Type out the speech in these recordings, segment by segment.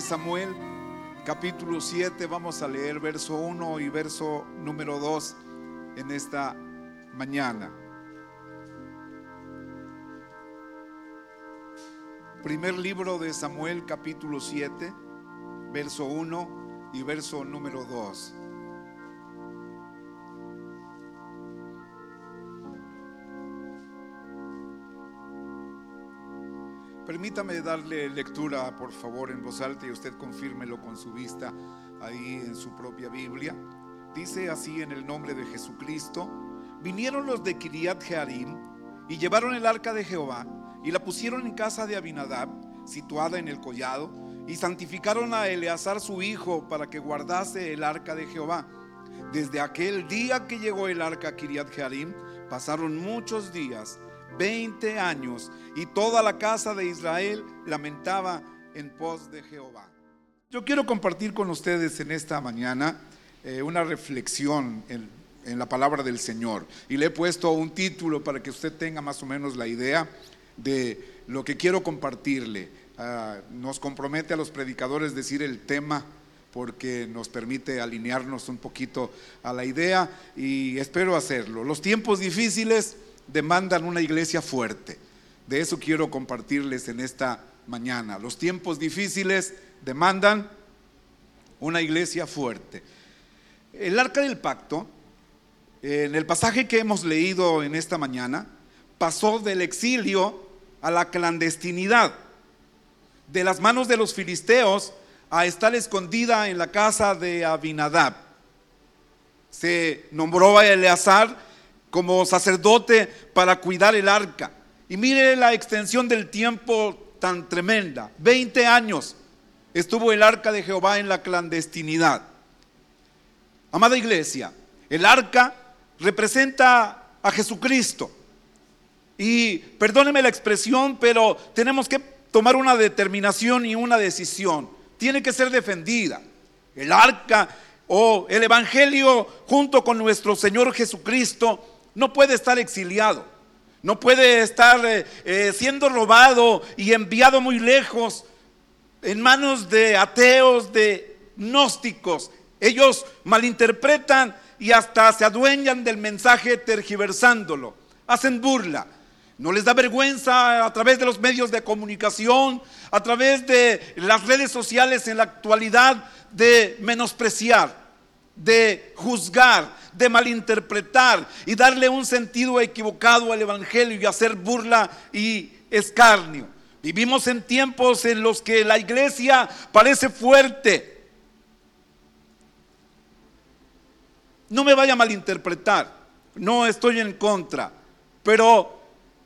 Samuel, capítulo 7, vamos a leer verso 1 y verso número 2 en esta mañana. Primer libro de Samuel, capítulo 7, verso 1 y verso número 2. Permítame darle lectura, por favor, en voz alta y usted confírmelo con su vista ahí en su propia Biblia. Dice así en el nombre de Jesucristo: Vinieron los de Kiriat Jearim y llevaron el arca de Jehová y la pusieron en casa de Abinadab, situada en el collado, y santificaron a Eleazar su hijo para que guardase el arca de Jehová. Desde aquel día que llegó el arca a Kiriat Jearim, pasaron muchos días 20 años y toda la casa de Israel lamentaba en pos de Jehová. Yo quiero compartir con ustedes en esta mañana eh, una reflexión en, la palabra del Señor y le he puesto un título para que usted tenga más o menos la idea de lo que quiero compartirle. Uh, nos compromete a los predicadores decir el tema porque nos permite alinearnos un poquito a la idea y espero hacerlo. Los tiempos difíciles demandan una iglesia fuerte. De eso quiero compartirles en esta mañana. Los tiempos difíciles demandan una iglesia fuerte. El arca del pacto, en el pasaje que hemos leído en esta mañana, pasó del exilio a la clandestinidad, de las manos de los filisteos a estar escondida en la casa de Abinadab. Se nombró a Eleazar como sacerdote para cuidar el arca. Y mire la extensión del tiempo tan tremenda. 20 años estuvo el arca de Jehová en la clandestinidad. Amada iglesia, el arca representa a Jesucristo. Y perdóneme la expresión, pero tenemos que tomar una determinación y una decisión. Tiene que ser defendida. El arca o el Evangelio junto con nuestro Señor Jesucristo no puede estar exiliado, no puede estar eh, eh, siendo robado y enviado muy lejos en manos de ateos, de gnósticos. Ellos malinterpretan y hasta se adueñan del mensaje tergiversándolo, hacen burla. No les da vergüenza a través de los medios de comunicación, a través de las redes sociales en la actualidad, de menospreciar, de juzgar, de malinterpretar y darle un sentido equivocado al Evangelio y hacer burla y escarnio. Vivimos en tiempos en los que la iglesia parece fuerte. No me vaya a malinterpretar, no estoy en contra, pero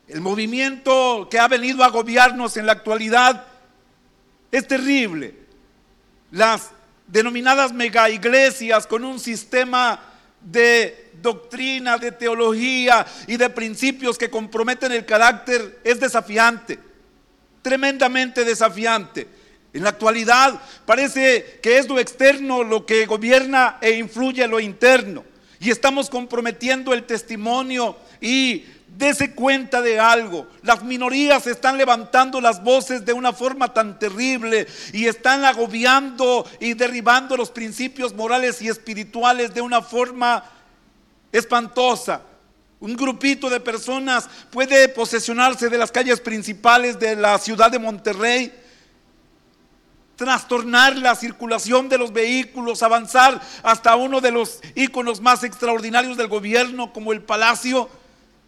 el movimiento que ha venido a gobiernos en la actualidad es terrible. Las denominadas mega iglesias con un sistema de doctrina, de teología y de principios que comprometen el carácter es desafiante, tremendamente desafiante. En la actualidad parece que es lo externo lo que gobierna e influye lo interno. Y estamos comprometiendo el testimonio y Dese cuenta de algo. Las minorías están levantando las voces de una forma tan terrible y están agobiando y derribando los principios morales y espirituales de una forma espantosa. Un grupito de personas puede posesionarse de las calles principales de la ciudad de Monterrey, trastornar la circulación de los vehículos, avanzar hasta uno de los íconos más extraordinarios del gobierno como el Palacio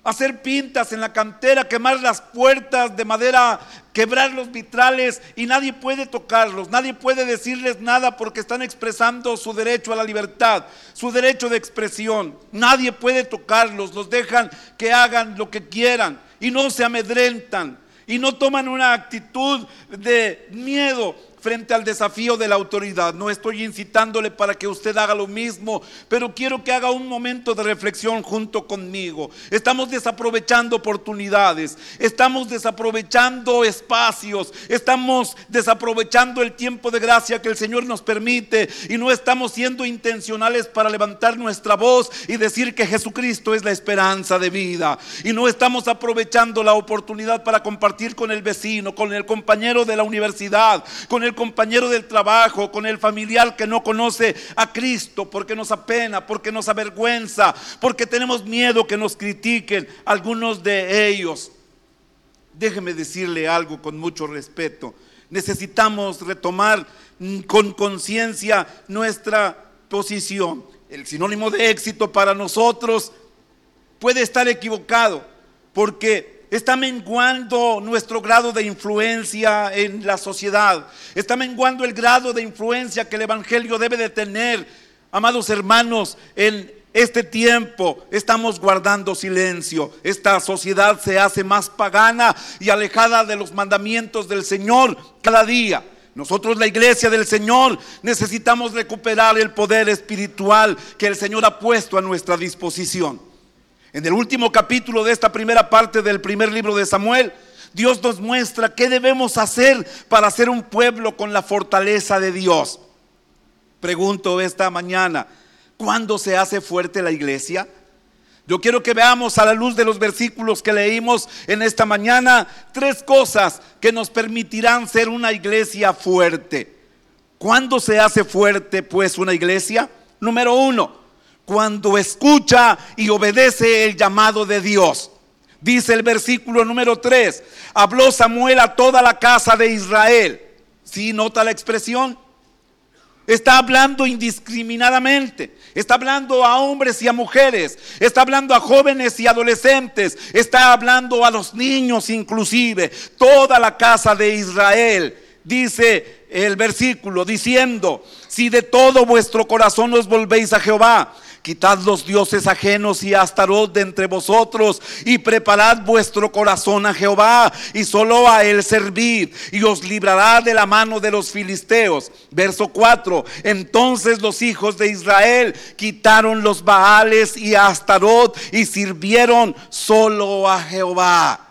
hacer pintas en la cantera, quemar las puertas de madera, quebrar los vitrales y nadie puede tocarlos, nadie puede decirles nada porque están expresando su derecho a la libertad, su derecho de expresión. Nadie puede tocarlos, los dejan que hagan lo que quieran y no se amedrentan y no toman una actitud de miedo frente al desafío de la autoridad. No estoy incitándole para que usted haga lo mismo, pero quiero que haga un momento de reflexión junto conmigo. Estamos desaprovechando oportunidades, estamos desaprovechando espacios, estamos desaprovechando el tiempo de gracia que el Señor nos permite y no estamos siendo intencionales para levantar nuestra voz y decir que Jesucristo es la esperanza de vida. Y no estamos aprovechando la oportunidad para compartir con el vecino, con el compañero de la universidad, con el compañero del trabajo, con el familiar que no conoce a Cristo, porque nos apena, porque nos avergüenza, porque tenemos miedo que nos critiquen algunos de ellos. Déjeme decirle algo con mucho respeto. Necesitamos retomar con conciencia nuestra posición. El sinónimo de éxito para nosotros puede estar equivocado porque está menguando nuestro grado de influencia en la sociedad. Está menguando el grado de influencia que el Evangelio debe de tener. Amados hermanos, en este tiempo estamos guardando silencio. Esta sociedad se hace más pagana y alejada de los mandamientos del Señor cada día. Nosotros, la iglesia del Señor, necesitamos recuperar el poder espiritual que el Señor ha puesto a nuestra disposición. En el último capítulo de esta primera parte del primer libro de Samuel, Dios nos muestra qué debemos hacer para ser un pueblo con la fortaleza de Dios. Pregunto esta mañana, ¿cuándo se hace fuerte la iglesia? Yo quiero que veamos a la luz de los versículos que leímos en esta mañana tres cosas que nos permitirán ser una iglesia fuerte. ¿Cuándo se hace fuerte pues una iglesia? Número uno, cuando escucha y obedece el llamado de Dios. Dice el versículo número 3, habló Samuel a toda la casa de Israel. ¿Sí nota la expresión? Está hablando indiscriminadamente. Está hablando a hombres y a mujeres. Está hablando a jóvenes y adolescentes. Está hablando a los niños inclusive. Toda la casa de Israel. Dice el versículo diciendo, si de todo vuestro corazón os volvéis a Jehová Quitad los dioses ajenos y Astarot de entre vosotros y preparad vuestro corazón a Jehová y solo a él servid y os librará de la mano de los filisteos. Verso 4. Entonces los hijos de Israel quitaron los Baales y Astarot y sirvieron solo a Jehová.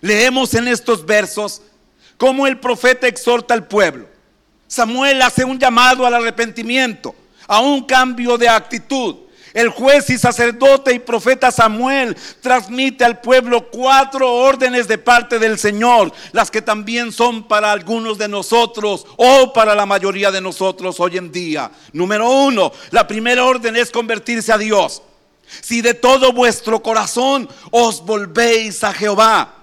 Leemos en estos versos cómo el profeta exhorta al pueblo. Samuel hace un llamado al arrepentimiento a un cambio de actitud. El juez y sacerdote y profeta Samuel transmite al pueblo cuatro órdenes de parte del Señor, las que también son para algunos de nosotros o para la mayoría de nosotros hoy en día. Número uno, la primera orden es convertirse a Dios. Si de todo vuestro corazón os volvéis a Jehová.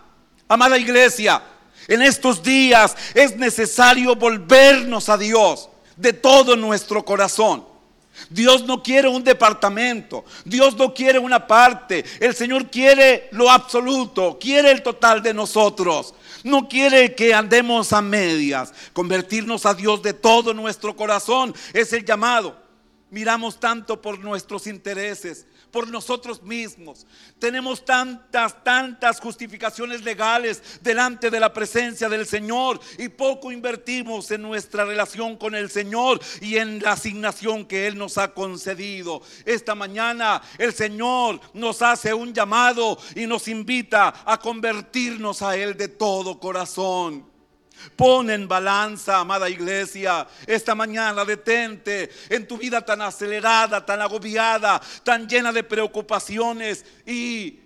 Amada iglesia, en estos días es necesario volvernos a Dios de todo nuestro corazón. Dios no quiere un departamento, Dios no quiere una parte, el Señor quiere lo absoluto, quiere el total de nosotros. No quiere que andemos a medias, convertirnos a Dios de todo nuestro corazón es el llamado. Miramos tanto por nuestros intereses, por nosotros mismos. Tenemos tantas, tantas justificaciones legales delante de la presencia del Señor y poco invertimos en nuestra relación con el Señor y en la asignación que Él nos ha concedido. Esta mañana el Señor nos hace un llamado y nos invita a convertirnos a Él de todo corazón. Pon en balanza, amada iglesia, esta mañana detente en tu vida tan acelerada, tan agobiada, tan llena de preocupaciones y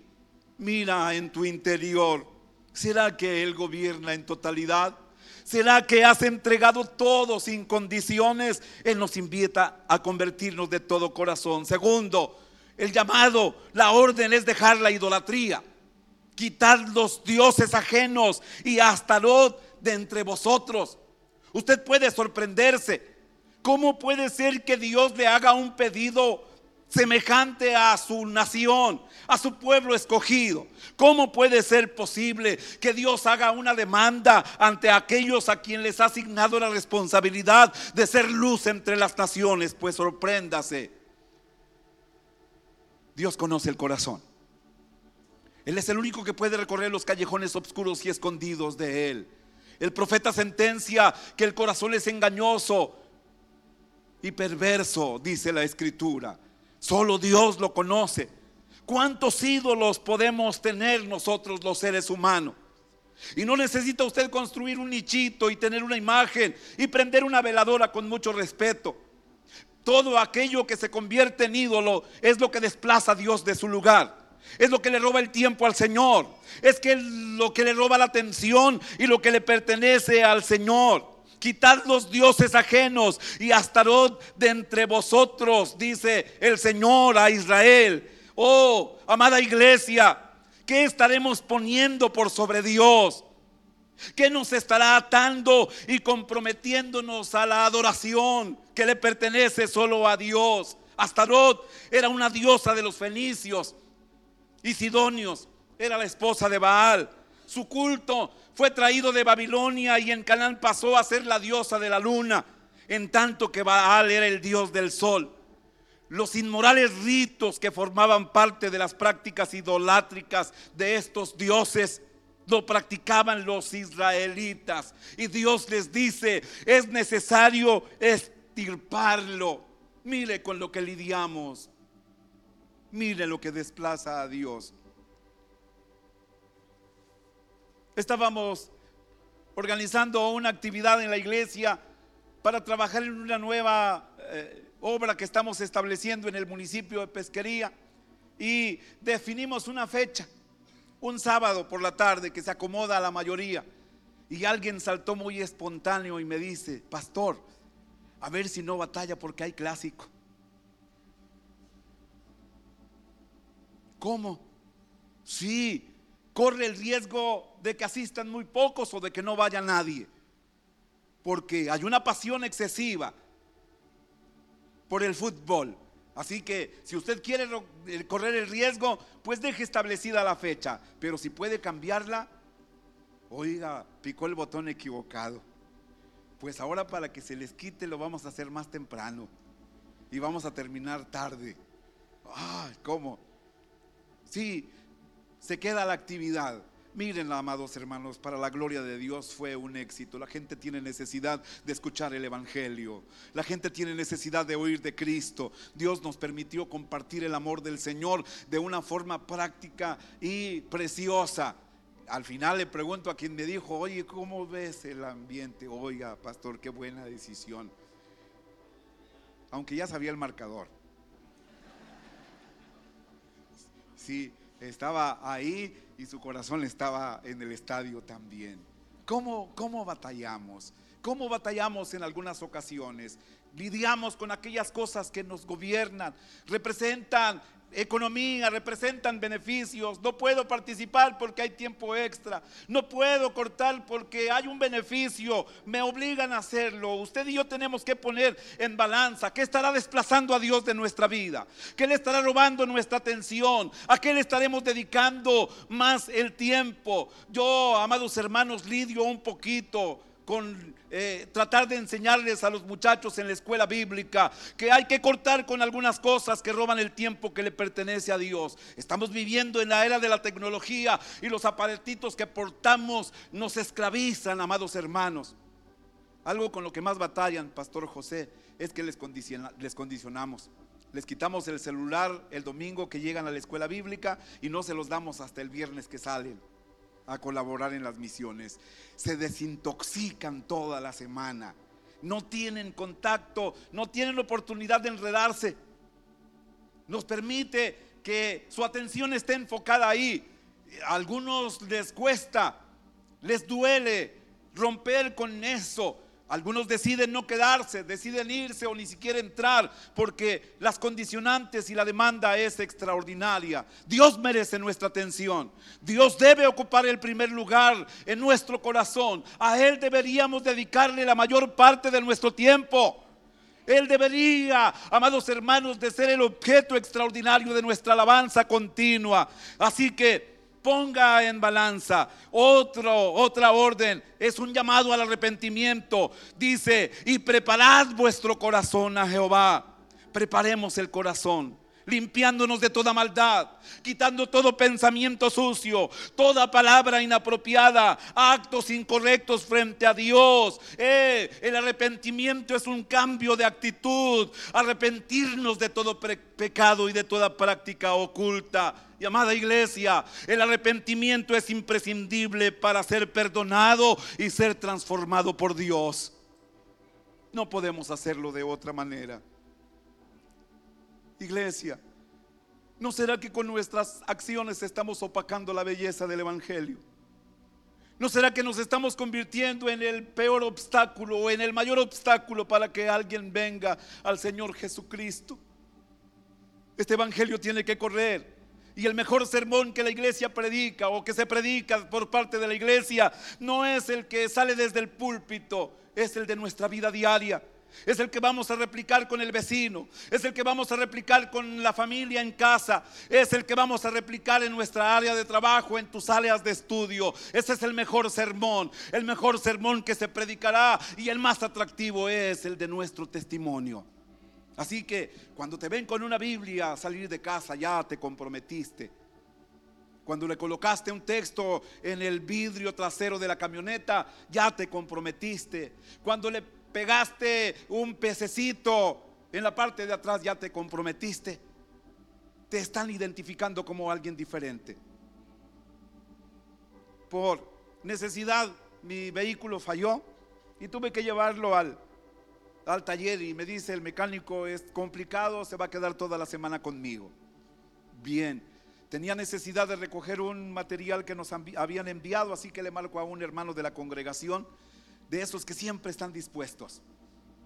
mira en tu interior. ¿Será que Él gobierna en totalidad? ¿Será que has entregado todo sin condiciones? Él nos invita a convertirnos de todo corazón. Segundo, el llamado, la orden es dejar la idolatría, quitar los dioses ajenos y hasta los de entre vosotros. Usted puede sorprenderse. ¿Cómo puede ser que Dios le haga un pedido semejante a su nación, a su pueblo escogido? ¿Cómo puede ser posible que Dios haga una demanda ante aquellos a quien les ha asignado la responsabilidad de ser luz entre las naciones? Pues sorpréndase. Dios conoce el corazón. Él es el único que puede recorrer los callejones oscuros y escondidos de Él. El profeta sentencia que el corazón es engañoso y perverso, dice la escritura. Solo Dios lo conoce. ¿Cuántos ídolos podemos tener nosotros los seres humanos? Y no necesita usted construir un nichito y tener una imagen y prender una veladora con mucho respeto. Todo aquello que se convierte en ídolo es lo que desplaza a Dios de su lugar. Es lo que le roba el tiempo al Señor. Es que lo que le roba la atención y lo que le pertenece al Señor. Quitad los dioses ajenos y Astarot de entre vosotros, dice el Señor a Israel. Oh, amada iglesia, ¿qué estaremos poniendo por sobre Dios? ¿Qué nos estará atando y comprometiéndonos a la adoración que le pertenece solo a Dios? Astarot era una diosa de los fenicios y sidonios, era la esposa de Baal. Su culto fue traído de Babilonia y en Canaán pasó a ser la diosa de la luna, en tanto que Baal era el dios del sol. Los inmorales ritos que formaban parte de las prácticas idolátricas de estos dioses lo practicaban los israelitas. Y Dios les dice, es necesario estirparlo. Mire con lo que lidiamos. Mire lo que desplaza a Dios. Estábamos organizando una actividad en la iglesia para trabajar en una nueva eh, obra que estamos estableciendo en el municipio de Pesquería y definimos una fecha, un sábado por la tarde que se acomoda a la mayoría. Y alguien saltó muy espontáneo y me dice, pastor, a ver si no batalla porque hay clásico. ¿Cómo? Sí, corre el riesgo de que asistan muy pocos o de que no vaya nadie. Porque hay una pasión excesiva por el fútbol. Así que si usted quiere eh, correr el riesgo, pues deje establecida la fecha. Pero si puede cambiarla, oiga, picó el botón equivocado. Pues ahora para que se les quite lo vamos a hacer más temprano. Y vamos a terminar tarde. Ay, ¿cómo? Sí, se queda la actividad. Miren, amados hermanos, para la gloria de Dios fue un éxito. La gente tiene necesidad de escuchar el Evangelio. La gente tiene necesidad de oír de Cristo. Dios nos permitió compartir el amor del Señor de una forma práctica y preciosa. Al final le pregunto a quien me dijo, oye, ¿cómo ves el ambiente? Oiga, pastor, qué buena decisión. Aunque ya sabía el marcador. Sí, estaba ahí y su corazón estaba en el estadio también. ¿Cómo, cómo batallamos? ¿Cómo batallamos en algunas ocasiones? Lidiamos con aquellas cosas que nos gobiernan, representan economía, representan beneficios. No puedo participar porque hay tiempo extra. No puedo cortar porque hay un beneficio. Me obligan a hacerlo. Usted y yo tenemos que poner en balanza qué estará desplazando a Dios de nuestra vida. ¿Qué le estará robando nuestra atención? ¿A qué le estaremos dedicando más el tiempo? Yo, amados hermanos, lidio un poquito con eh, tratar de enseñarles a los muchachos en la escuela bíblica que hay que cortar con algunas cosas que roban el tiempo que le pertenece a Dios. Estamos viviendo en la era de la tecnología y los aparatitos que portamos nos esclavizan, amados hermanos. Algo con lo que más batallan, Pastor José, es que les, les condicionamos. Les quitamos el celular el domingo que llegan a la escuela bíblica y no se los damos hasta el viernes que salen a colaborar en las misiones. Se desintoxican toda la semana. No tienen contacto, no tienen oportunidad de enredarse. Nos permite que su atención esté enfocada ahí. A algunos les cuesta, les duele romper con eso. Algunos deciden no quedarse, deciden irse o ni siquiera entrar porque las condicionantes y la demanda es extraordinaria. Dios merece nuestra atención. Dios debe ocupar el primer lugar en nuestro corazón. A Él deberíamos dedicarle la mayor parte de nuestro tiempo. Él debería, amados hermanos, de ser el objeto extraordinario de nuestra alabanza continua. Así que ponga en balanza. Otro, otra orden es un llamado al arrepentimiento. Dice, y preparad vuestro corazón a Jehová. Preparemos el corazón limpiándonos de toda maldad, quitando todo pensamiento sucio, toda palabra inapropiada, actos incorrectos frente a Dios. Eh, el arrepentimiento es un cambio de actitud, arrepentirnos de todo pecado y de toda práctica oculta. Y amada iglesia, el arrepentimiento es imprescindible para ser perdonado y ser transformado por Dios. No podemos hacerlo de otra manera. Iglesia, ¿no será que con nuestras acciones estamos opacando la belleza del Evangelio? ¿No será que nos estamos convirtiendo en el peor obstáculo o en el mayor obstáculo para que alguien venga al Señor Jesucristo? Este Evangelio tiene que correr. Y el mejor sermón que la iglesia predica o que se predica por parte de la iglesia no es el que sale desde el púlpito, es el de nuestra vida diaria. Es el que vamos a replicar con el vecino. Es el que vamos a replicar con la familia en casa. Es el que vamos a replicar en nuestra área de trabajo, en tus áreas de estudio. Ese es el mejor sermón. El mejor sermón que se predicará. Y el más atractivo es el de nuestro testimonio. Así que cuando te ven con una Biblia salir de casa, ya te comprometiste. Cuando le colocaste un texto en el vidrio trasero de la camioneta, ya te comprometiste. Cuando le pegaste un pececito en la parte de atrás, ya te comprometiste. Te están identificando como alguien diferente. Por necesidad, mi vehículo falló y tuve que llevarlo al, al taller y me dice el mecánico es complicado, se va a quedar toda la semana conmigo. Bien, tenía necesidad de recoger un material que nos habían enviado, así que le marco a un hermano de la congregación de esos que siempre están dispuestos,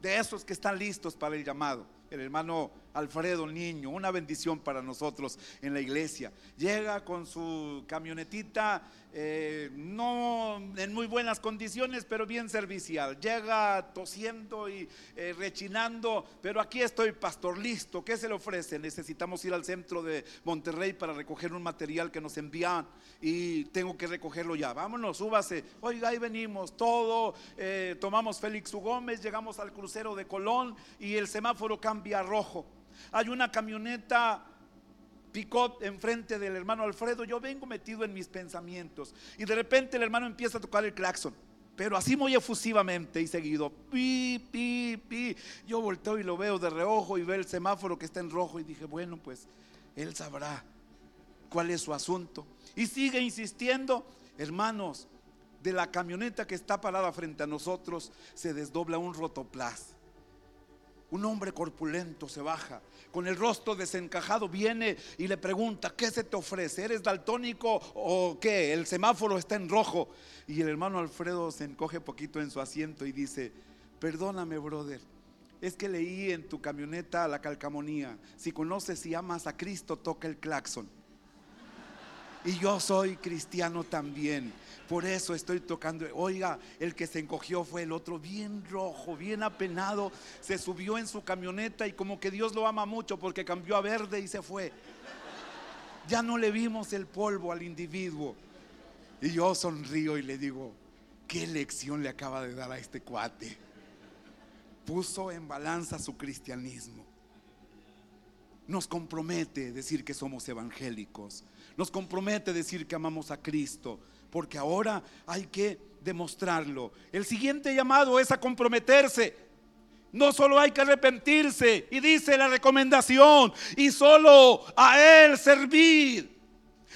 de esos que están listos para el llamado. El hermano Alfredo Niño, una bendición para nosotros en la iglesia. Llega con su camionetita eh, no en muy buenas condiciones, pero bien servicial. Llega tosiendo y eh, rechinando, pero aquí estoy, pastor, listo. ¿Qué se le ofrece? Necesitamos ir al centro de Monterrey para recoger un material que nos envían y tengo que recogerlo ya. Vámonos, súbase. Oiga, ahí venimos, todo. Eh, tomamos Félix U. Gómez, llegamos al crucero de Colón y el semáforo cambia a rojo. Hay una camioneta picó enfrente del hermano Alfredo, yo vengo metido en mis pensamientos. Y de repente el hermano empieza a tocar el claxon, pero así muy efusivamente y seguido. Pi, pi, pi. Yo volteo y lo veo de reojo y veo el semáforo que está en rojo y dije, bueno, pues él sabrá cuál es su asunto. Y sigue insistiendo, hermanos, de la camioneta que está parada frente a nosotros se desdobla un rotoplas. Un hombre corpulento se baja con el rostro desencajado, viene y le pregunta, ¿qué se te ofrece? ¿Eres daltónico o qué? El semáforo está en rojo. Y el hermano Alfredo se encoge poquito en su asiento y dice, perdóname, brother. Es que leí en tu camioneta la calcamonía. Si conoces y amas a Cristo, toca el claxon. Y yo soy cristiano también. Por eso estoy tocando. Oiga, el que se encogió fue el otro, bien rojo, bien apenado. Se subió en su camioneta y como que Dios lo ama mucho porque cambió a verde y se fue. Ya no le vimos el polvo al individuo. Y yo sonrío y le digo, ¿qué lección le acaba de dar a este cuate? Puso en balanza su cristianismo. Nos compromete decir que somos evangélicos. Nos compromete decir que amamos a Cristo porque ahora hay que demostrarlo. El siguiente llamado es a comprometerse. No solo hay que arrepentirse, y dice la recomendación, y solo a Él servir.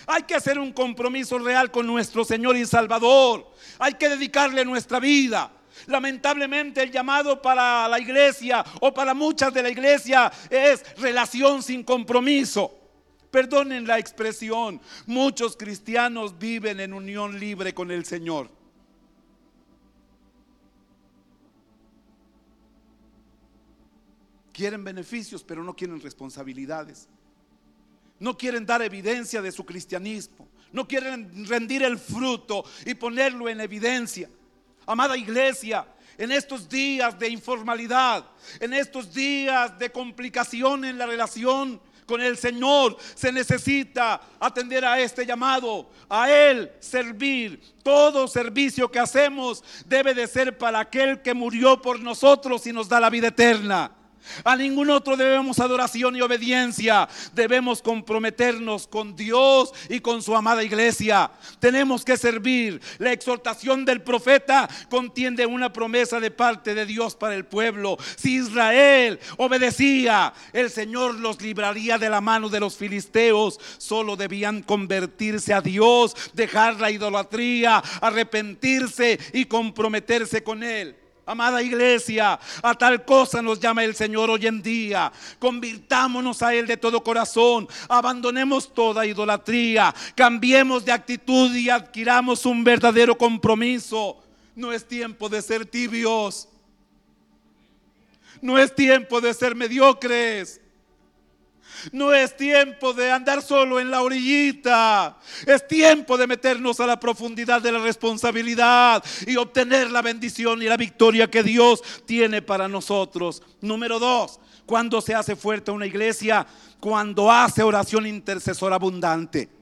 Hay que hacer un compromiso real con nuestro Señor y Salvador. Hay que dedicarle nuestra vida. Lamentablemente el llamado para la iglesia o para muchas de la iglesia es relación sin compromiso. Perdonen la expresión, muchos cristianos viven en unión libre con el Señor. Quieren beneficios, pero no quieren responsabilidades. No quieren dar evidencia de su cristianismo. No quieren rendir el fruto y ponerlo en evidencia. Amada iglesia, en estos días de informalidad, en estos días de complicación en la relación con el Señor, se necesita atender a este llamado, a Él servir. Todo servicio que hacemos debe de ser para aquel que murió por nosotros y nos da la vida eterna. A ningún otro debemos adoración y obediencia. Debemos comprometernos con Dios y con su amada iglesia. Tenemos que servir. La exhortación del profeta contiene una promesa de parte de Dios para el pueblo. Si Israel obedecía, el Señor los libraría de la mano de los filisteos. Solo debían convertirse a Dios, dejar la idolatría, arrepentirse y comprometerse con Él. Amada iglesia, a tal cosa nos llama el Señor hoy en día. Convirtámonos a Él de todo corazón. Abandonemos toda idolatría. Cambiemos de actitud y adquiramos un verdadero compromiso. No es tiempo de ser tibios. No es tiempo de ser mediocres. No es tiempo de andar solo en la orillita. Es tiempo de meternos a la profundidad de la responsabilidad y obtener la bendición y la victoria que Dios tiene para nosotros. Número dos, cuando se hace fuerte una iglesia, cuando hace oración intercesora abundante.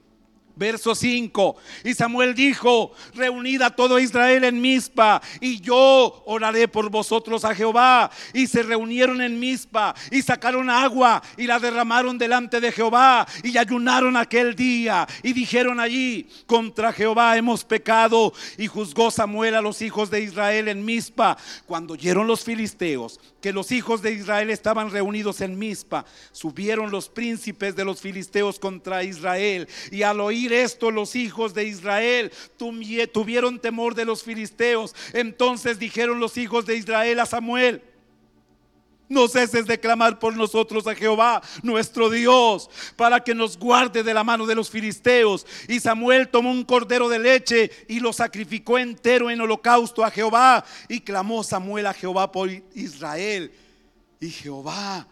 Verso 5. Y Samuel dijo, reunid a todo Israel en Mizpa, y yo oraré por vosotros a Jehová. Y se reunieron en Mizpa, y sacaron agua, y la derramaron delante de Jehová, y ayunaron aquel día, y dijeron allí, contra Jehová hemos pecado. Y juzgó Samuel a los hijos de Israel en Mizpa. Cuando oyeron los filisteos que los hijos de Israel estaban reunidos en Mizpa, subieron los príncipes de los filisteos contra Israel, y al oír esto los hijos de Israel tuvieron temor de los filisteos. Entonces dijeron los hijos de Israel a Samuel, no ceses de clamar por nosotros a Jehová, nuestro Dios, para que nos guarde de la mano de los filisteos. Y Samuel tomó un cordero de leche y lo sacrificó entero en holocausto a Jehová. Y clamó Samuel a Jehová por Israel. Y Jehová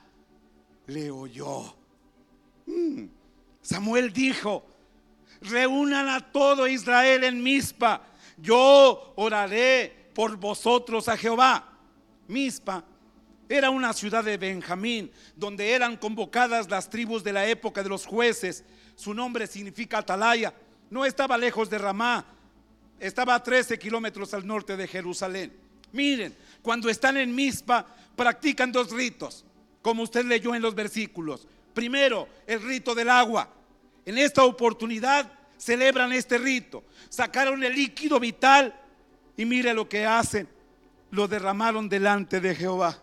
le oyó. Mm. Samuel dijo, reúnan a todo Israel en Mizpa. Yo oraré por vosotros a Jehová. Mizpa era una ciudad de Benjamín, donde eran convocadas las tribus de la época de los jueces. Su nombre significa atalaya. No estaba lejos de Ramá, estaba a 13 kilómetros al norte de Jerusalén. Miren, cuando están en Mizpa, practican dos ritos, como usted leyó en los versículos. Primero, el rito del agua. En esta oportunidad celebran este rito. Sacaron el líquido vital y mire lo que hacen. Lo derramaron delante de Jehová.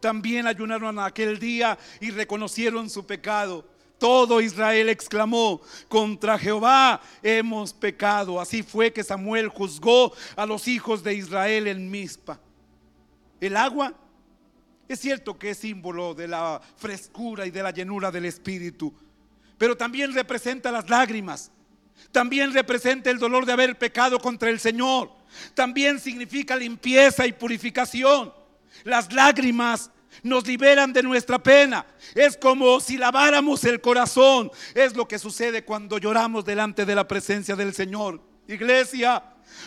También ayunaron aquel día y reconocieron su pecado. Todo Israel exclamó, contra Jehová hemos pecado. Así fue que Samuel juzgó a los hijos de Israel en Mizpa. El agua es cierto que es símbolo de la frescura y de la llenura del Espíritu pero también representa las lágrimas. También representa el dolor de haber pecado contra el Señor. También significa limpieza y purificación. Las lágrimas nos liberan de nuestra pena. Es como si laváramos el corazón. Es lo que sucede cuando lloramos delante de la presencia del Señor. Iglesia,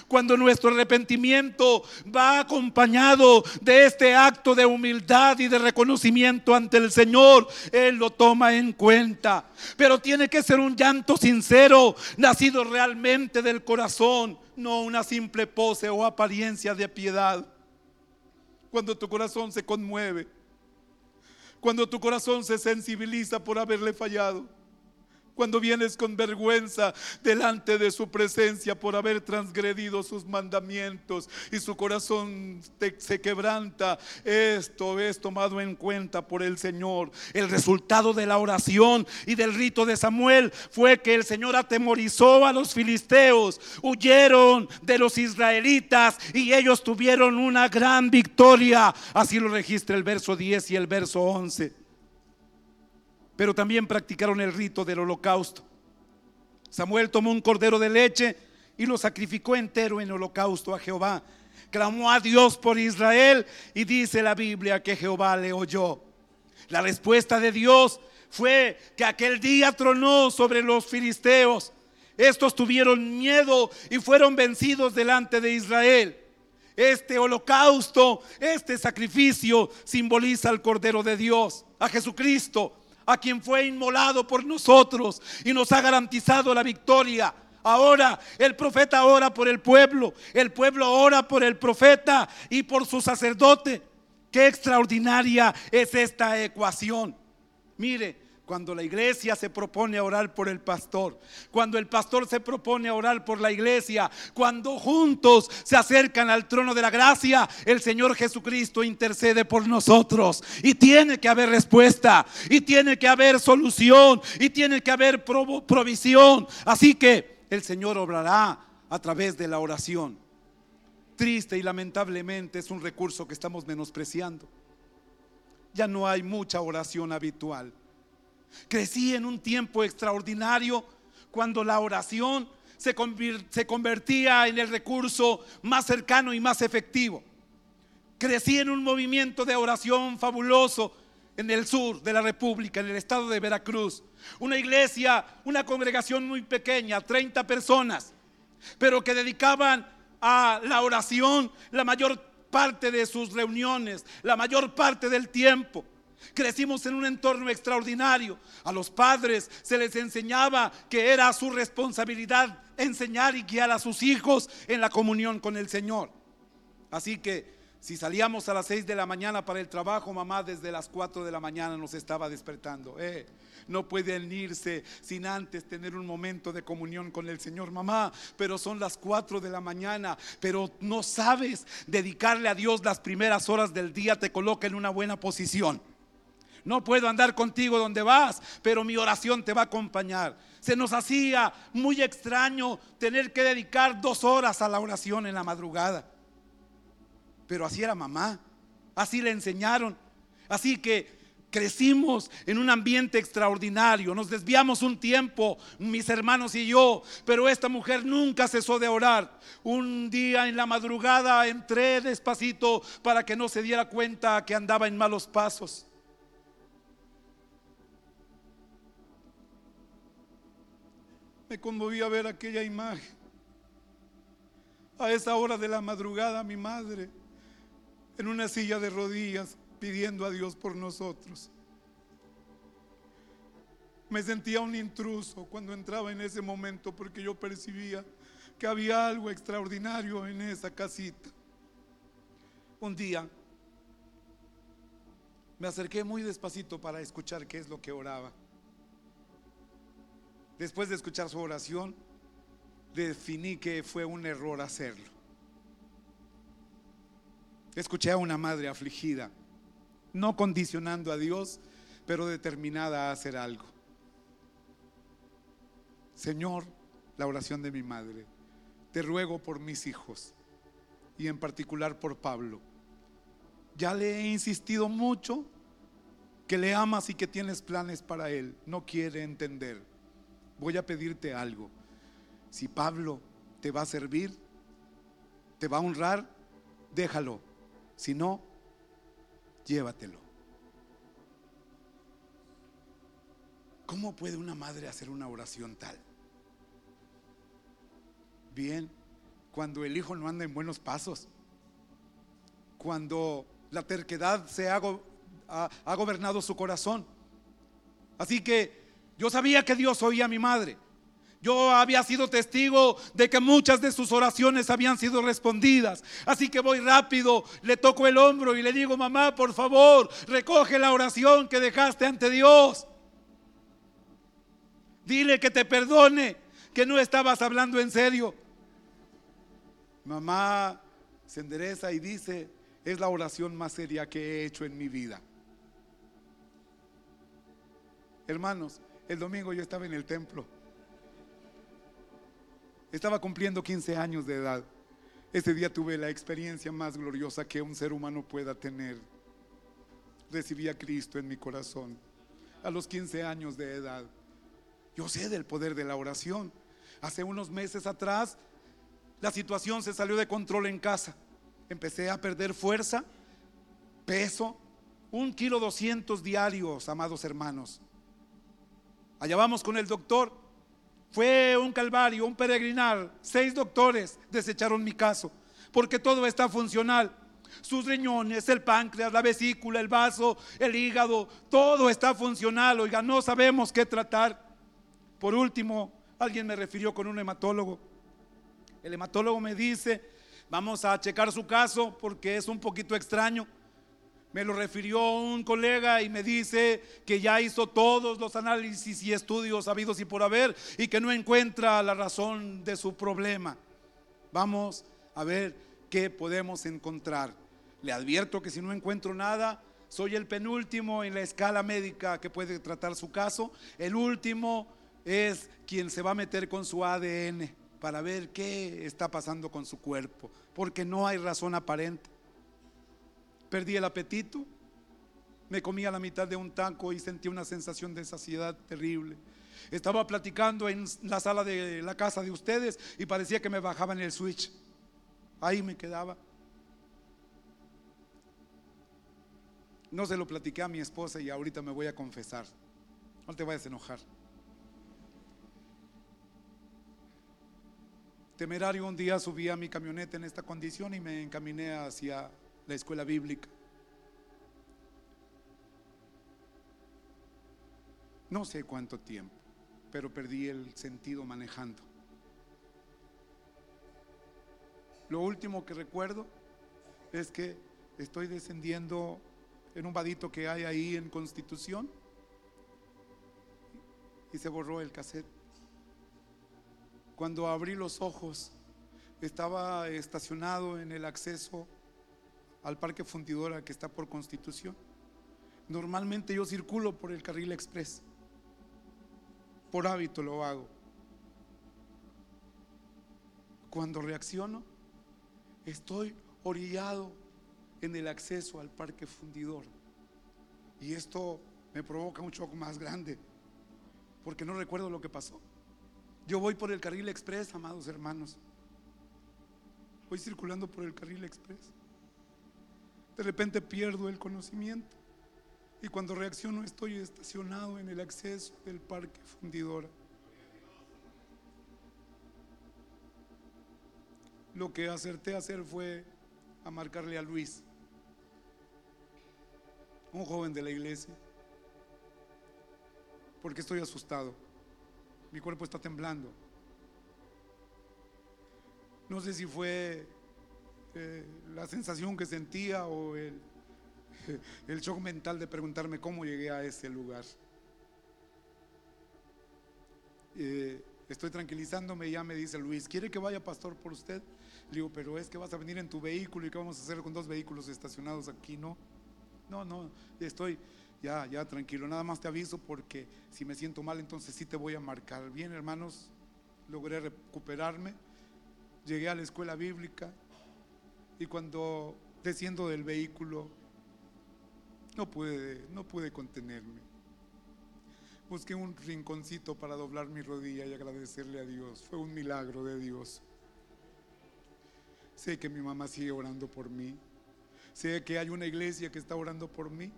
cuando nuestro arrepentimiento va acompañado de este acto de humildad y de reconocimiento ante el Señor, Él lo toma en cuenta. Pero tiene que ser un llanto sincero, nacido realmente del corazón, no una simple pose o apariencia de piedad. Cuando tu corazón se conmueve, cuando tu corazón se sensibiliza por haberle fallado cuando vienes con vergüenza delante de su presencia por haber transgredido sus mandamientos y su corazón se quebranta, esto es tomado en cuenta por el Señor. El resultado de la oración y del rito de Samuel fue que el Señor atemorizó a los filisteos, huyeron de los israelitas y ellos tuvieron una gran victoria. Así lo registra el verso 10 y el verso 11 pero también practicaron el rito del holocausto. Samuel tomó un cordero de leche y lo sacrificó entero en holocausto a Jehová. Clamó a Dios por Israel y dice la Biblia que Jehová le oyó. La respuesta de Dios fue que aquel día tronó sobre los filisteos. Estos tuvieron miedo y fueron vencidos delante de Israel. Este holocausto, este sacrificio simboliza al Cordero de Dios, a Jesucristo, a quien fue inmolado por nosotros y nos ha garantizado la victoria. Ahora el profeta ora por el pueblo, el pueblo ora por el profeta y por su sacerdote. Qué extraordinaria es esta ecuación. Mire, cuando la iglesia se propone a orar por el pastor, cuando el pastor se propone a orar por la iglesia, cuando juntos se acercan al trono de la gracia, el Señor Jesucristo intercede por nosotros. Y tiene que haber respuesta, y tiene que haber solución, y tiene que haber provisión. Así que el Señor obrará a través de la oración. triste y lamentablemente es un recurso que estamos menospreciando. Ya no hay mucha oración habitual. Crecí en un tiempo extraordinario cuando la oración se, convertía en el recurso más cercano y más efectivo. Crecí en un movimiento de oración fabuloso en el sur de la República, en el estado de Veracruz. Una iglesia, una congregación muy pequeña, 30 personas, pero que dedicaban a la oración la mayor parte de sus reuniones, la mayor parte del tiempo. Crecimos en un entorno extraordinario. A los padres se les enseñaba que era su responsabilidad enseñar y guiar a sus hijos en la comunión con el Señor. Así que si salíamos a las 6 de la mañana para el trabajo, mamá desde las 4 de la mañana nos estaba despertando. Eh, no pueden irse sin antes tener un momento de comunión con el Señor, mamá. Pero son las 4 de la mañana, pero no sabes dedicarle a Dios las primeras horas del día, te coloca en una buena posición. No puedo andar contigo donde vas, pero mi oración te va a acompañar. Se nos hacía muy extraño tener que dedicar dos horas a la oración en la madrugada. Pero así era mamá, así le enseñaron. Así que crecimos en un ambiente extraordinario, nos desviamos un tiempo, mis hermanos y yo, pero esta mujer nunca cesó de orar. Un día en la madrugada entré despacito para que no se diera cuenta que andaba en malos pasos. Me conmovía ver aquella imagen. A esa hora de la madrugada mi madre en una silla de rodillas pidiendo a Dios por nosotros. Me sentía un intruso cuando entraba en ese momento porque yo percibía que había algo extraordinario en esa casita. Un día me acerqué muy despacito para escuchar qué es lo que oraba. Después de escuchar su oración, definí que fue un error hacerlo. Escuché a una madre afligida, no condicionando a Dios, pero determinada a hacer algo. Señor, la oración de mi madre, te ruego por mis hijos y en particular por Pablo. Ya le he insistido mucho que le amas y que tienes planes para él. No quiere entender. Voy a pedirte algo. Si Pablo te va a servir, te va a honrar, déjalo. Si no, llévatelo. ¿Cómo puede una madre hacer una oración tal? Bien, cuando el hijo no anda en buenos pasos, cuando la terquedad se ha, ha, gobernado su corazón. Así que yo sabía que Dios oía a mi madre. Yo había sido testigo de que muchas de sus oraciones habían sido respondidas. Así que voy rápido, le toco el hombro y le digo, mamá, por favor, recoge la oración que dejaste ante Dios. Dile que te perdone, que no estabas hablando en serio. Mamá se endereza y dice, es la oración más seria que he hecho en mi vida. Hermanos, el domingo yo estaba en el templo estaba cumpliendo 15 años de edad. Ese día tuve la experiencia más gloriosa que un ser humano pueda tener. Recibí a Cristo en mi corazón a los 15 años de edad. Yo sé del poder de la oración. Hace unos meses atrás la situación se salió de control en casa. Empecé a perder fuerza, peso, un kilo doscientos diarios, amados hermanos. Allá vamos con el doctor fue un calvario, un peregrinar. Seis doctores desecharon mi caso, porque todo está funcional. Sus riñones, el páncreas, la vesícula, el vaso, el hígado, todo está funcional. Oiga, no sabemos qué tratar. Por último, alguien me refirió con un hematólogo. El hematólogo me dice, vamos a checar su caso porque es un poquito extraño. Me lo refirió un colega y me dice que ya hizo todos los análisis y estudios habidos y por haber y que no encuentra la razón de su problema. Vamos a ver qué podemos encontrar. Le advierto que si no encuentro nada, soy el penúltimo en la escala médica que puede tratar su caso. El último es quien se va a meter con su ADN. para ver qué está pasando con su cuerpo, porque no hay razón aparente. Perdí el apetito, me comía la mitad de un taco y sentí una sensación de saciedad terrible. Estaba platicando en la sala de la casa de ustedes y parecía que me bajaba en el switch. Ahí me quedaba. No se lo platiqué a mi esposa y ahorita me voy a confesar. No te vayas a enojar. Temerario un día subí a mi camioneta en esta condición y me encaminé hacia la escuela bíblica. No sé cuánto tiempo, pero perdí el sentido manejando. Lo último que recuerdo es que estoy descendiendo en un vadito que hay ahí en Constitución y se borró el cassette. Cuando abrí los ojos, estaba estacionado en el acceso al Parque Fundidora que está por Constitución. Normalmente yo circulo por el carril express. Por hábito lo hago. Cuando reacciono, estoy orillado en el acceso al parque fundidor. Y esto me provoca un shock más grande, porque no recuerdo lo que pasó. Yo voy por el carril express, amados hermanos. Voy circulando por el carril express. De repente pierdo el conocimiento. Y cuando reacciono estoy estacionado en el acceso del parque fundidora. Lo que acerté a hacer fue a marcarle a Luis un joven de la iglesia, porque estoy asustado. Mi cuerpo está temblando. No sé si fue eh, la sensación que sentía o el, el shock mental de preguntarme cómo llegué a ese lugar. Eh, estoy tranquilizándome ya me dice Luis, ¿quiere que vaya pastor por usted? Le digo, pero es que vas a venir en tu vehículo y qué vamos a hacer con dos vehículos estacionados aquí, ¿no? No, no, estoy ya, ya tranquilo. Nada más te aviso porque si me siento mal, entonces sí te voy a marcar. Bien, hermanos, logré recuperarme. Llegué a la escuela bíblica y cuando desciendo del vehículo, no pude, no pude contenerme. Busqué un rinconcito para doblar mi rodilla y agradecerle a Dios. Fue un milagro de Dios. Sé que mi mamá sigue orando por mí. Sé que hay una iglesia que está orando por mí.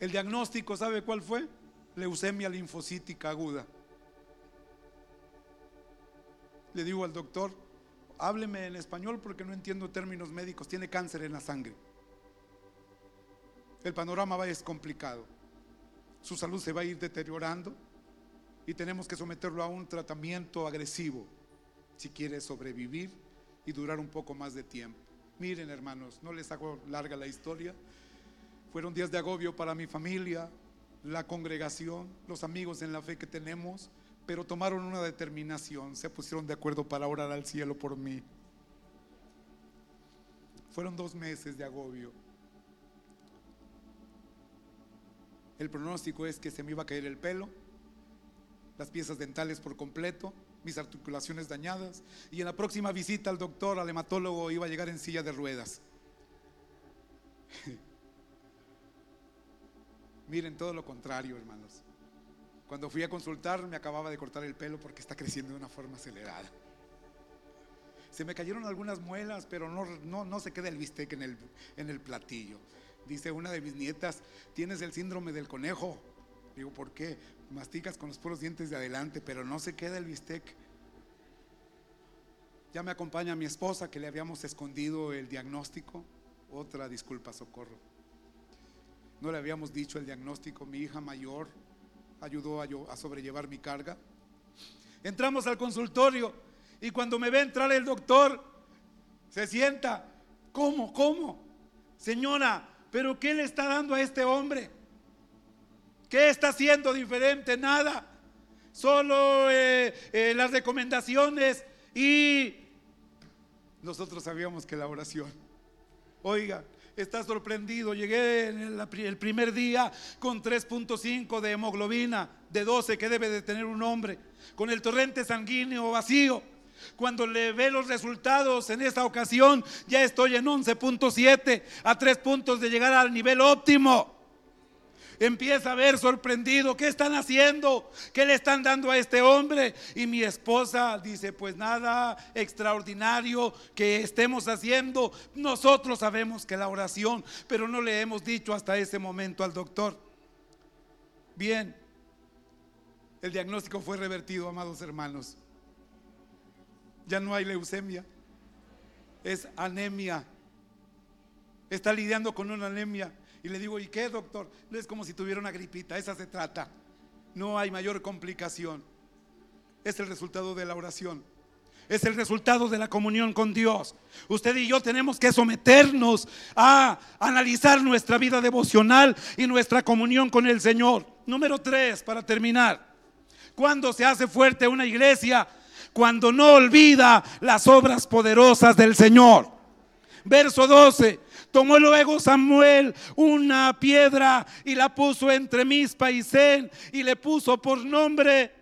El diagnóstico, ¿sabe cuál fue? Leucemia linfocítica aguda. Le digo al doctor, hábleme en español porque no entiendo términos médicos. Tiene cáncer en la sangre. El panorama va es complicado. Su salud se va a ir deteriorando y tenemos que someterlo a un tratamiento agresivo si quiere sobrevivir y durar un poco más de tiempo. Miren hermanos, no les hago larga la historia. Fueron días de agobio para mi familia, la congregación, los amigos en la fe que tenemos, pero tomaron una determinación, se pusieron de acuerdo para orar al cielo por mí. Fueron dos meses de agobio. El pronóstico es que se me iba a caer el pelo, las piezas dentales por completo, mis articulaciones dañadas y en la próxima visita al doctor, al hematólogo, iba a llegar en silla de ruedas. Miren todo lo contrario, hermanos. Cuando fui a consultar me acababa de cortar el pelo porque está creciendo de una forma acelerada. Se me cayeron algunas muelas, pero no, no, no se queda el bistec en el, en el platillo. Dice una de mis nietas, tienes el síndrome del conejo. Digo, ¿por qué? Masticas con los puros dientes de adelante, pero no se queda el bistec. Ya me acompaña mi esposa que le habíamos escondido el diagnóstico. Otra disculpa, socorro. No le habíamos dicho el diagnóstico. Mi hija mayor ayudó a, a sobrellevar mi carga. Entramos al consultorio y cuando me ve entrar el doctor, se sienta. ¿Cómo? ¿Cómo? Señora, ¿pero qué le está dando a este hombre? ¿Qué está haciendo diferente? Nada. Solo eh, eh, las recomendaciones y nosotros sabíamos que la oración. Oiga, está sorprendido. Llegué en el primer día con 3.5 de hemoglobina, de 12 que debe de tener un hombre, con el torrente sanguíneo vacío. Cuando le ve los resultados en esta ocasión, ya estoy en 11.7, a tres puntos de llegar al nivel óptimo. Empieza a ver sorprendido, ¿qué están haciendo? ¿Qué le están dando a este hombre? Y mi esposa dice, pues nada extraordinario que estemos haciendo. Nosotros sabemos que la oración, pero no le hemos dicho hasta ese momento al doctor. Bien, el diagnóstico fue revertido, amados hermanos. Ya no hay leucemia, es anemia. Está lidiando con una anemia. Y le digo, ¿y qué, doctor? No es como si tuviera una gripita, esa se trata. No hay mayor complicación. Es el resultado de la oración. Es el resultado de la comunión con Dios. Usted y yo tenemos que someternos a analizar nuestra vida devocional y nuestra comunión con el Señor. Número tres, para terminar. Cuando se hace fuerte una iglesia, cuando no olvida las obras poderosas del Señor. Verso 12. Tomó luego Samuel una piedra y la puso entre mis y y le puso por nombre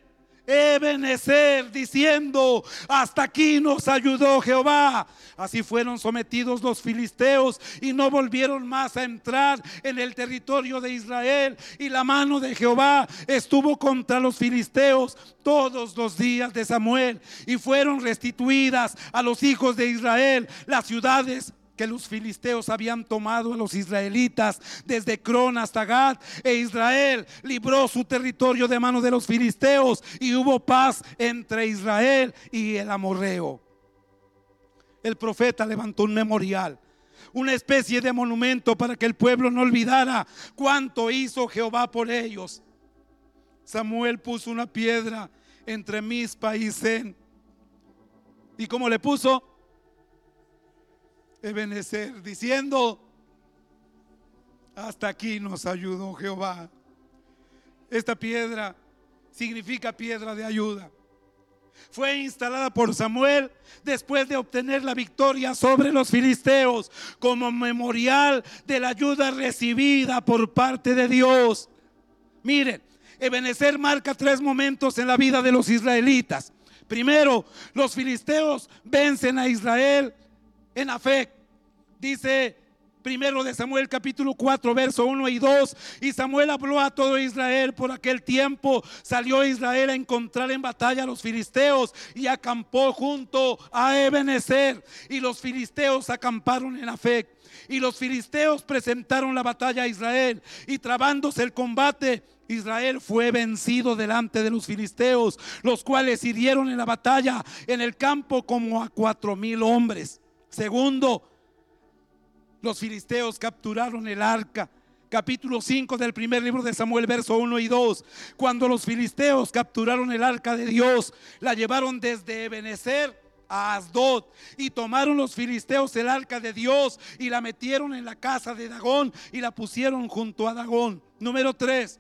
Ebenezer, diciendo, hasta aquí nos ayudó Jehová. Así fueron sometidos los filisteos y no volvieron más a entrar en el territorio de Israel. Y la mano de Jehová estuvo contra los filisteos todos los días de Samuel. Y fueron restituidas a los hijos de Israel las ciudades que los filisteos habían tomado a los israelitas desde Cron hasta Gad e Israel libró su territorio de mano de los filisteos y hubo paz entre Israel y el amorreo. El profeta levantó un memorial, una especie de monumento para que el pueblo no olvidara cuánto hizo Jehová por ellos. Samuel puso una piedra entre mis países ¿Y cómo le puso? Ebenezer, diciendo, hasta aquí nos ayudó Jehová. Esta piedra significa piedra de ayuda. Fue instalada por Samuel después de obtener la victoria sobre los filisteos como memorial de la ayuda recibida por parte de Dios. Miren, Ebenezer marca tres momentos en la vida de los israelitas. Primero, los filisteos vencen a Israel en fe Dice primero de Samuel capítulo 4, verso 1 y 2. Y Samuel habló a todo Israel por aquel tiempo. Salió Israel a encontrar en batalla a los filisteos y acampó junto a Ebenezer. Y los filisteos acamparon en Afec. Y los filisteos presentaron la batalla a Israel. Y trabándose el combate, Israel fue vencido delante de los filisteos, los cuales hirieron en la batalla en el campo como a cuatro mil hombres. Segundo, los filisteos capturaron el arca. Capítulo 5 del primer libro de Samuel, verso 1 y 2. Cuando los filisteos capturaron el arca de Dios, la llevaron desde Ebenezer a Asdod y tomaron los filisteos el arca de Dios y la metieron en la casa de Dagón y la pusieron junto a Dagón. Número 3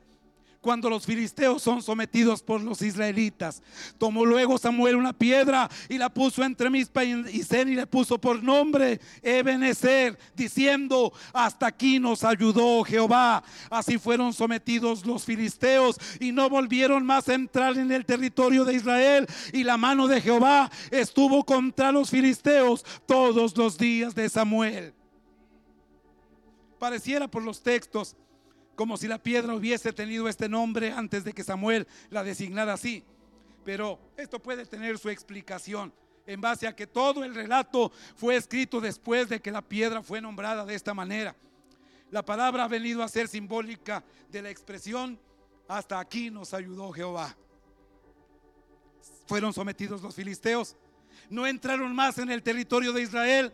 cuando los filisteos son sometidos por los israelitas. Tomó luego Samuel una piedra y la puso entre mis y Zen y le puso por nombre Ebenezer, diciendo, hasta aquí nos ayudó Jehová. Así fueron sometidos los filisteos y no volvieron más a entrar en el territorio de Israel. Y la mano de Jehová estuvo contra los filisteos todos los días de Samuel. Pareciera por los textos como si la piedra hubiese tenido este nombre antes de que Samuel la designara así. Pero esto puede tener su explicación en base a que todo el relato fue escrito después de que la piedra fue nombrada de esta manera. La palabra ha venido a ser simbólica de la expresión, hasta aquí nos ayudó Jehová. Fueron sometidos los filisteos, no entraron más en el territorio de Israel,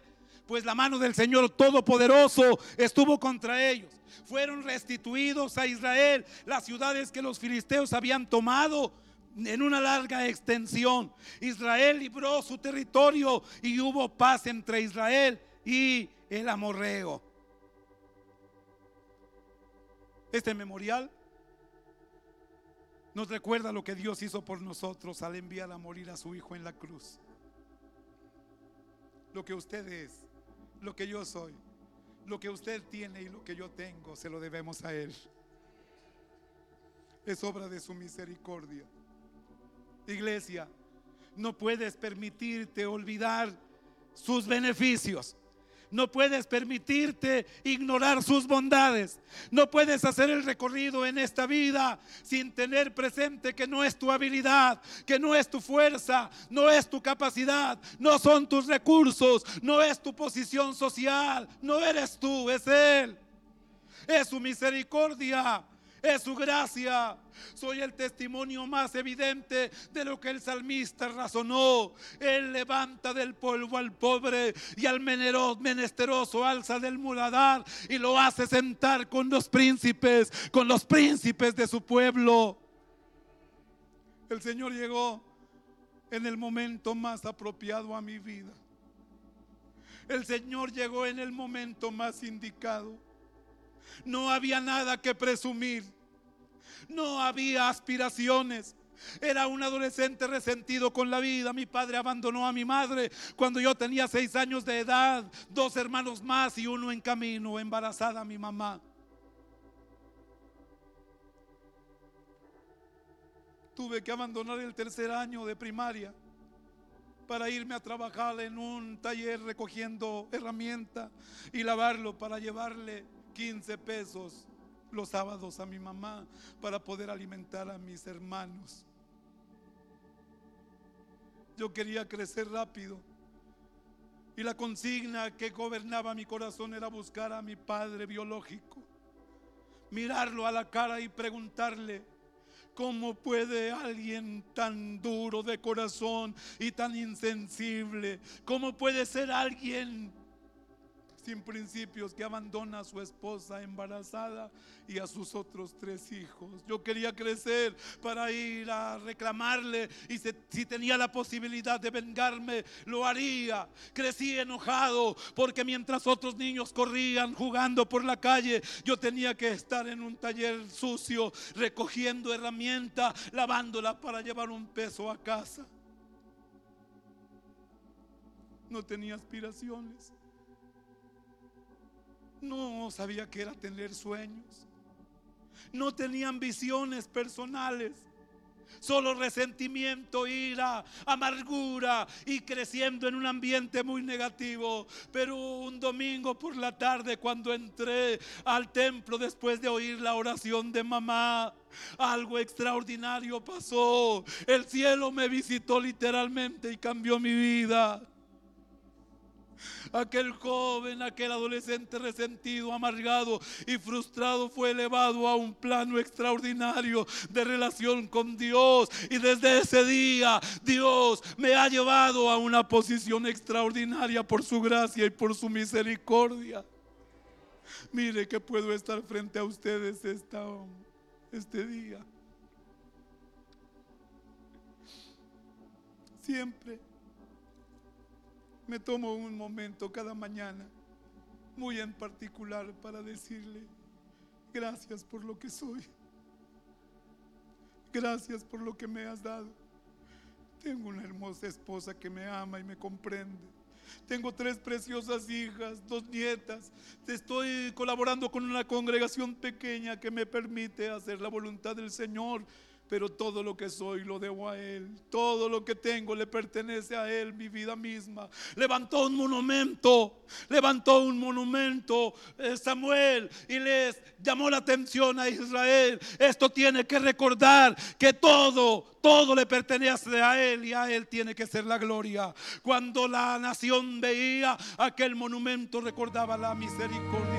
pues la mano del Señor Todopoderoso estuvo contra ellos. Fueron restituidos a Israel las ciudades que los filisteos habían tomado en una larga extensión. Israel libró su territorio y hubo paz entre Israel y el amorreo. Este memorial nos recuerda lo que Dios hizo por nosotros al enviar a morir a su Hijo en la cruz. Lo que usted es lo que yo soy, lo que usted tiene y lo que yo tengo, se lo debemos a Él. Es obra de su misericordia. Iglesia, No puedes permitirte olvidar sus beneficios. No puedes permitirte ignorar sus bondades. No puedes hacer el recorrido en esta vida sin tener presente que no es tu habilidad, que no es tu fuerza, no es tu capacidad, no son tus recursos, no es tu posición social, no eres tú, es Él. Es su misericordia es su gracia. Soy el testimonio más evidente de lo que el salmista razonó. Él levanta del polvo al pobre y al menesteroso alza del muladar y lo hace sentar con los príncipes, con los príncipes de su pueblo. El Señor llegó en el momento más apropiado a mi vida. El Señor llegó en el momento más indicado. No había nada que presumir. No había aspiraciones. Era un adolescente resentido con la vida. Mi padre abandonó a mi madre cuando yo tenía seis años de edad. Dos hermanos más y uno en camino, embarazada mi mamá. Tuve que abandonar el tercer año de primaria para irme a trabajar en un taller recogiendo herramientas y lavarlo para llevarle 15 pesos los sábados a mi mamá para poder alimentar a mis hermanos. Yo quería crecer rápido. Y la consigna que gobernaba mi corazón era buscar a mi padre biológico, mirarlo a la cara y preguntarle, ¿cómo puede alguien tan duro de corazón y tan insensible, cómo puede ser alguien sin principios que abandona a su esposa embarazada y a sus otros tres hijos. Yo quería crecer para ir a reclamarle y si tenía la posibilidad de vengarme, lo haría. Crecí enojado porque mientras otros niños corrían jugando por la calle, yo tenía que estar en un taller sucio recogiendo herramientas, lavándola para llevar un peso a casa. No tenía aspiraciones. No sabía que era tener sueños. No tenía ambiciones personales. Solo resentimiento, ira, amargura y creciendo en un ambiente muy negativo. Pero un domingo por la tarde cuando entré al templo después de oír la oración de mamá, algo extraordinario pasó. El cielo me visitó literalmente y cambió mi vida. Aquel joven, aquel adolescente resentido, amargado y frustrado fue elevado a un plano extraordinario de relación con Dios. Y desde ese día Dios me ha llevado a una posición extraordinaria por su gracia y por su misericordia. Mire que puedo estar frente a ustedes este día. Siempre me tomo un momento cada mañana, muy en particular, para decirle, gracias por lo que soy. Gracias por lo que me has dado. Tengo una hermosa esposa que me ama y me comprende. Tengo tres preciosas hijas, dos nietas. Estoy colaborando con una congregación pequeña que me permite hacer la voluntad del Señor pero todo lo que soy lo debo a Él. Todo lo que tengo le pertenece a Él, mi vida misma. Levantó un monumento, levantó un monumento eh, Samuel y les llamó la atención a Israel. Esto tiene que recordar que todo, todo le pertenece a Él y a Él tiene que ser la gloria. Cuando la nación veía aquel monumento recordaba la misericordia.